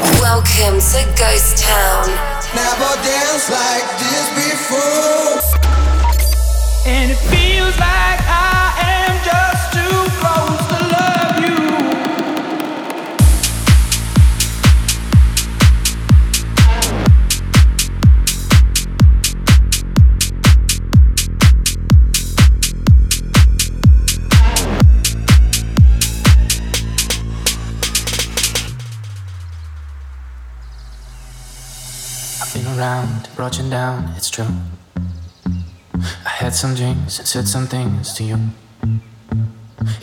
Welcome to Ghostt Town. Never danced like this before. And it feels like you down, it's true. I had some drinks and said some things to you.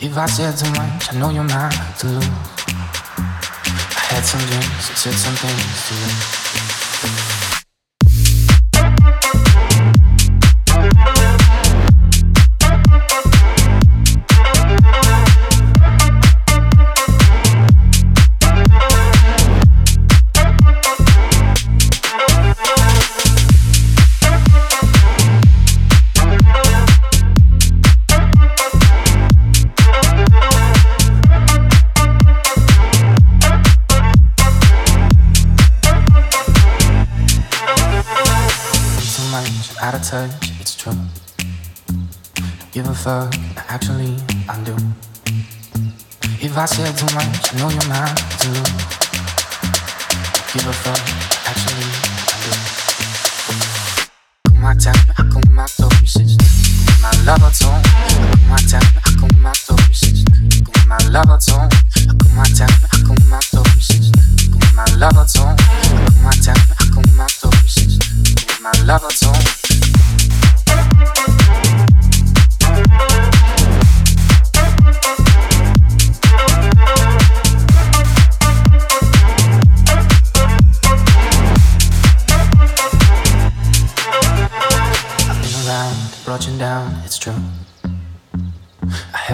If I said too much, I know you're mine to lose. I had some drinks and said some things to you. Touch, it's true. Don't give a fuck, actually, I do. If I said too much, I know you're mine to lose. Give a fuck,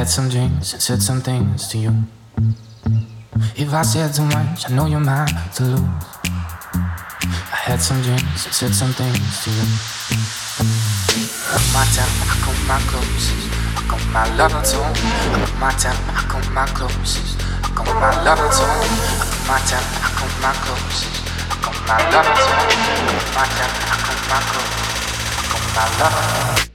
I had some drinks and said some things to you. If I said too much, I know you're mine to lose. I had some drinks and said some things to you. On my time, I come my closest. I come my lover tone. I come my time, I come my closest. I come my lover tone. I come my time, I come my closest. I come my lover tone. I come my time, I come my closest. I come my love lover.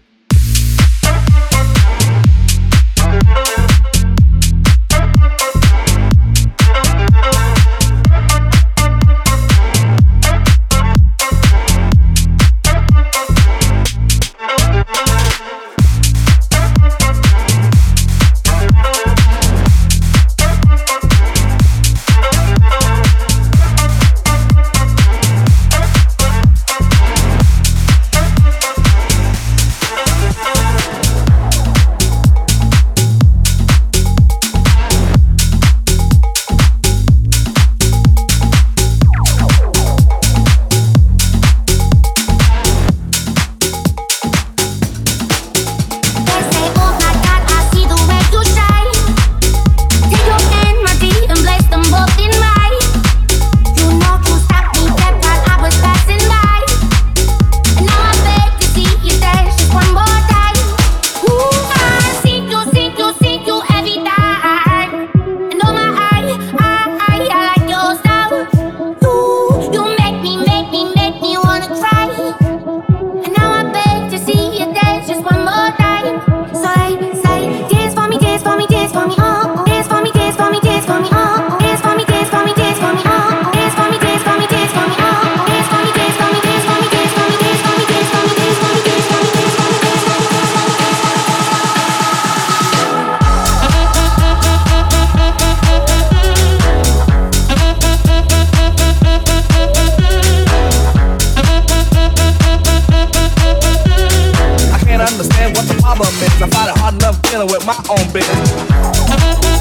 hard enough dealing with my own business.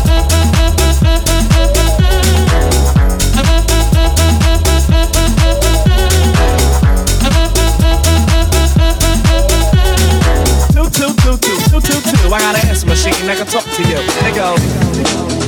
Two, two, two, two, two, two, two. I got an answer machine that can talk to you. It go.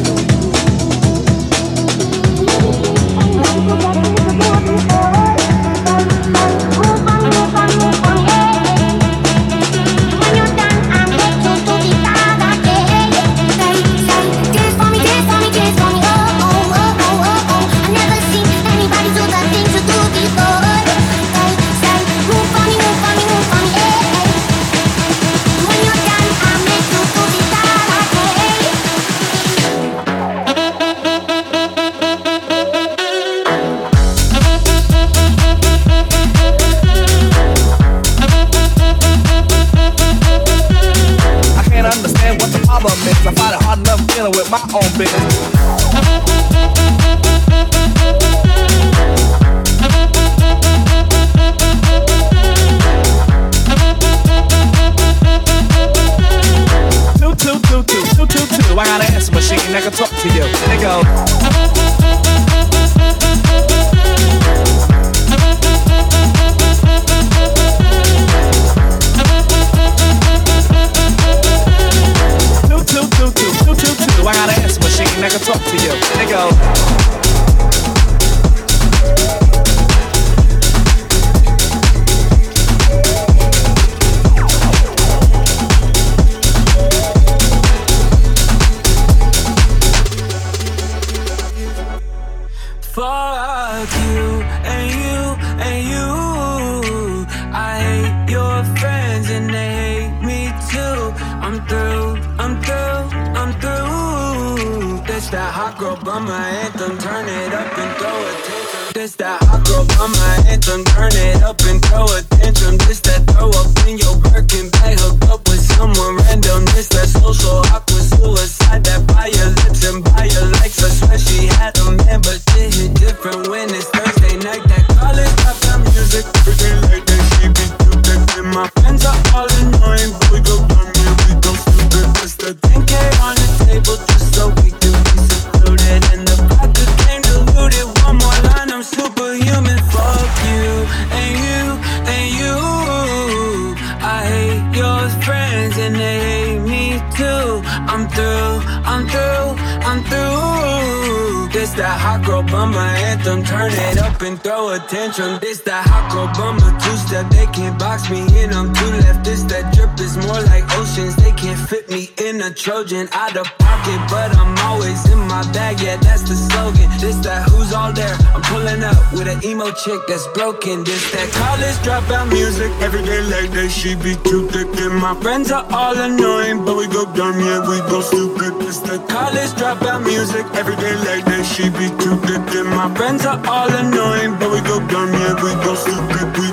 Tantrum. This that hot bummer two step. They can't box me in. I'm too left. This that drip is more like oceans. They can't fit me in a Trojan out of pocket, but I'm always in my bag. Yeah, that's the slogan. This that who's all there. I'm pulling up with an emo chick that's broken. This that college dropout music. Every day like that, she be too thick. And my friends are all annoying, but we go dumb. Yeah, we go stupid. This that college dropout music. Every day like that, she be too thick. And my friends are all annoying, but we go up, got me angry, stupid. We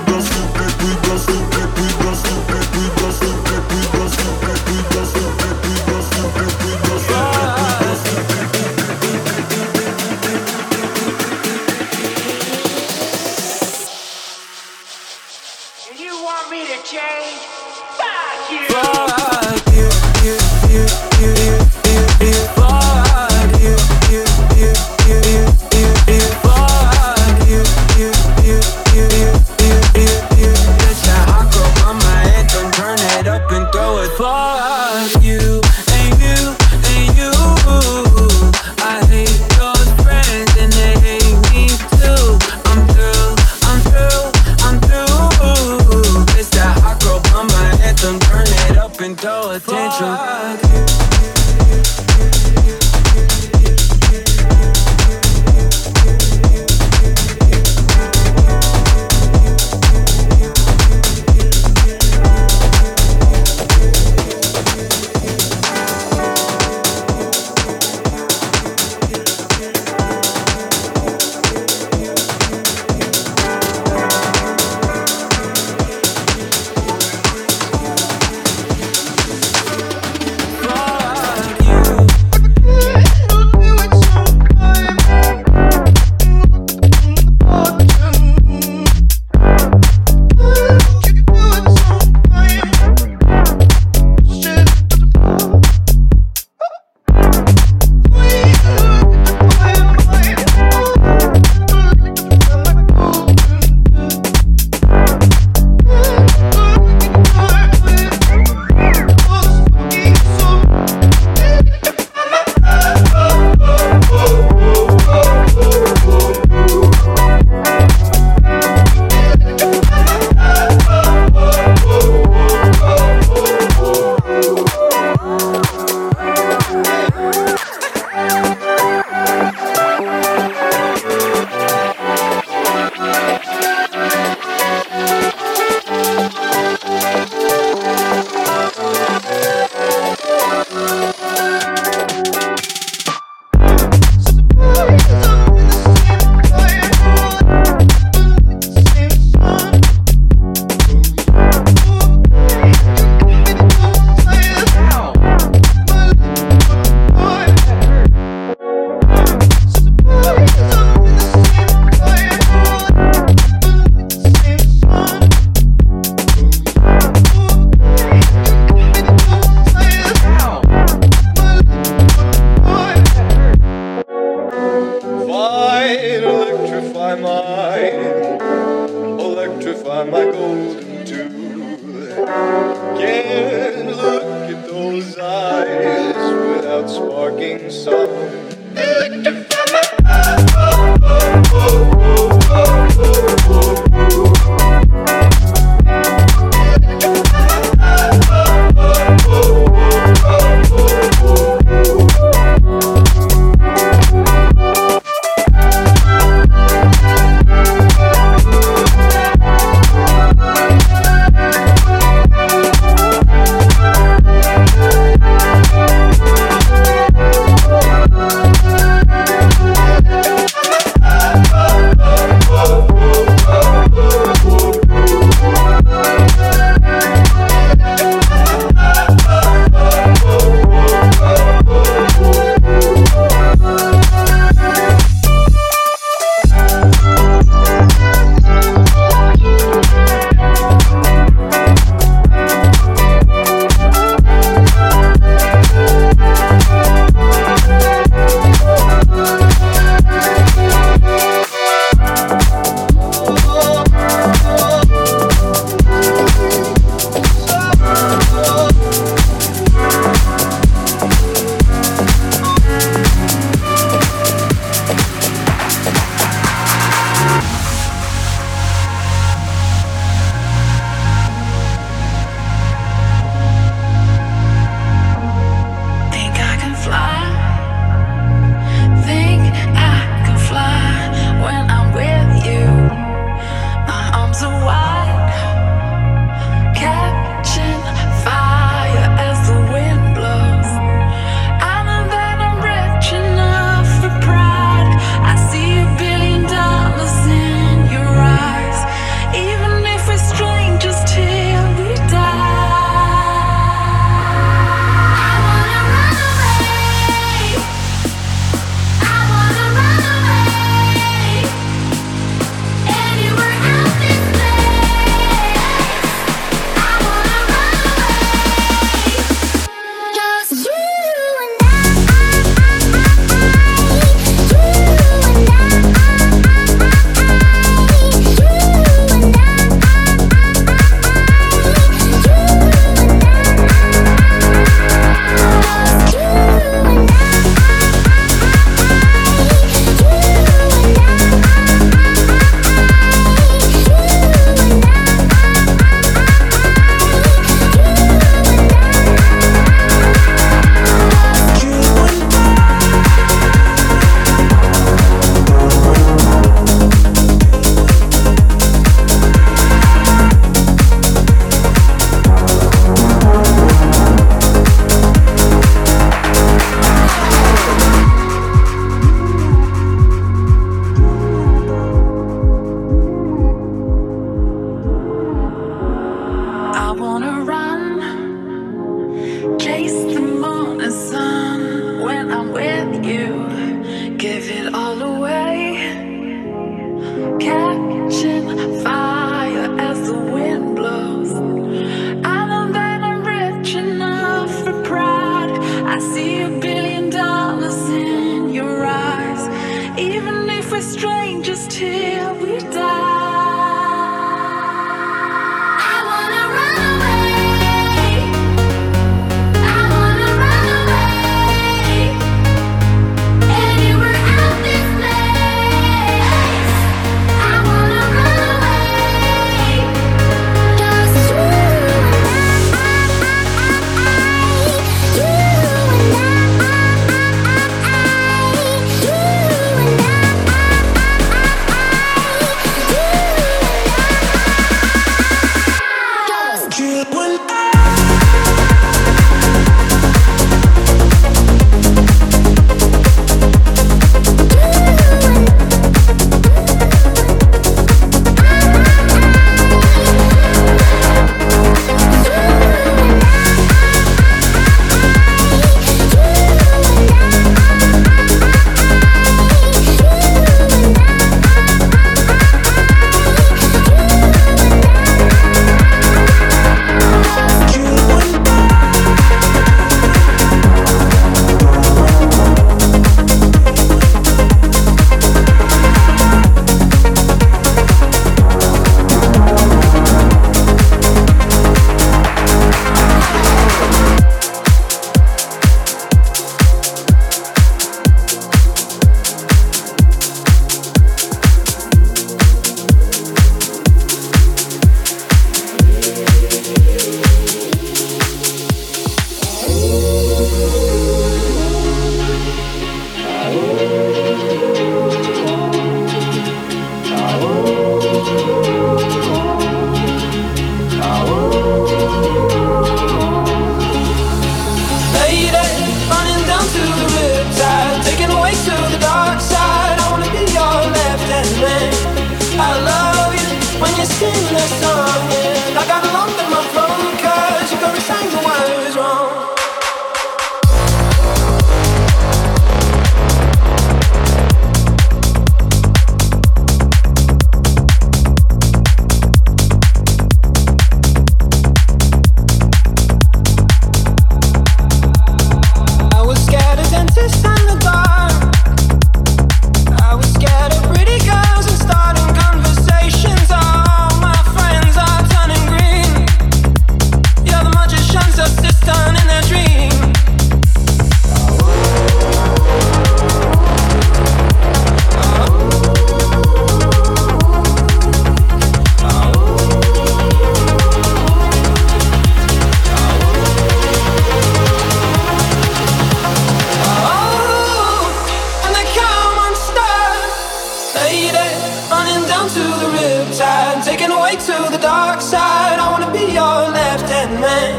to the dark side. I wanna be your left hand man.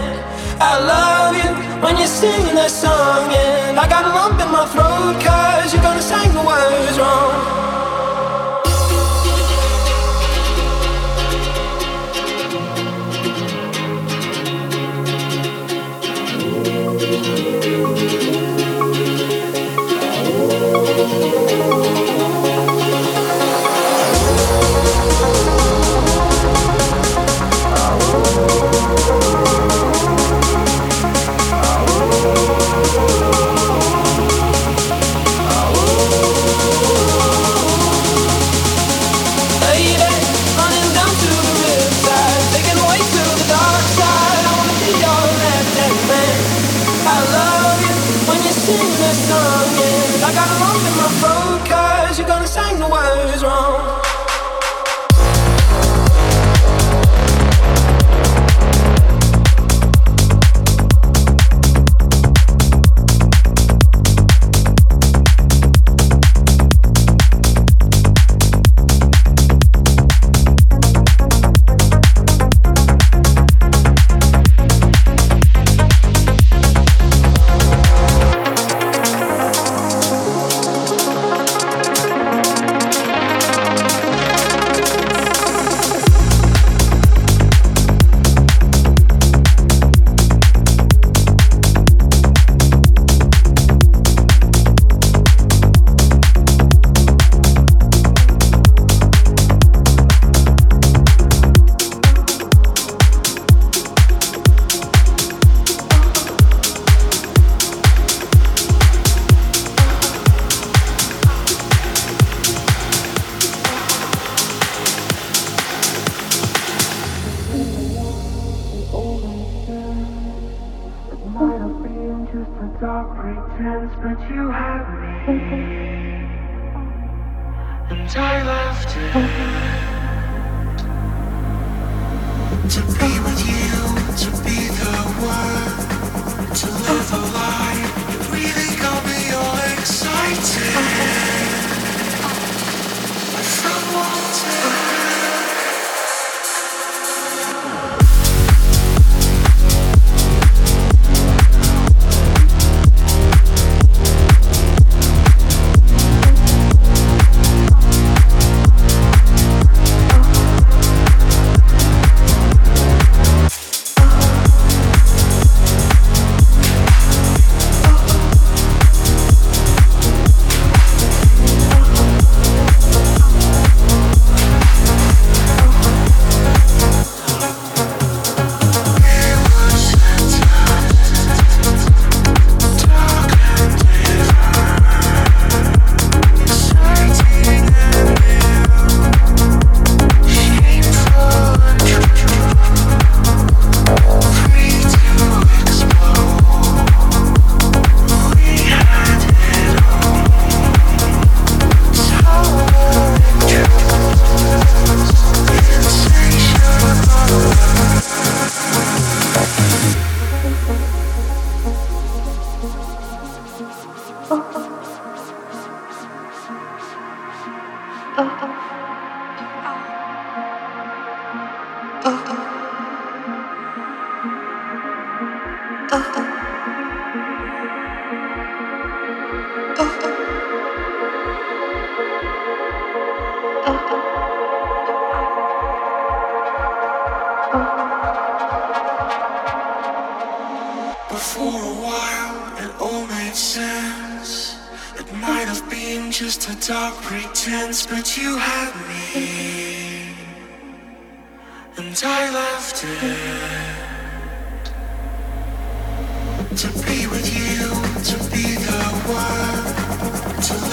I love you when you're singing that song, and I got a lump in my throat. To be with you, to be the one,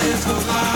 is alive.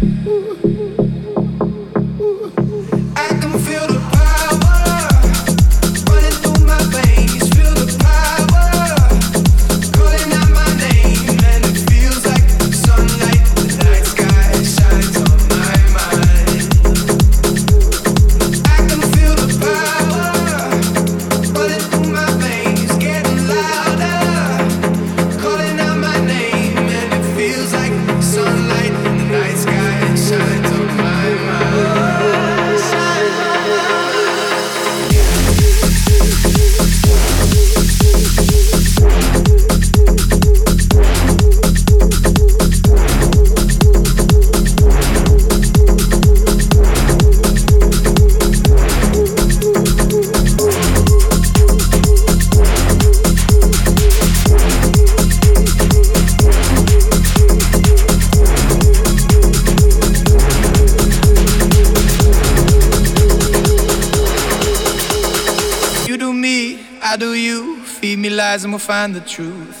Find the truth.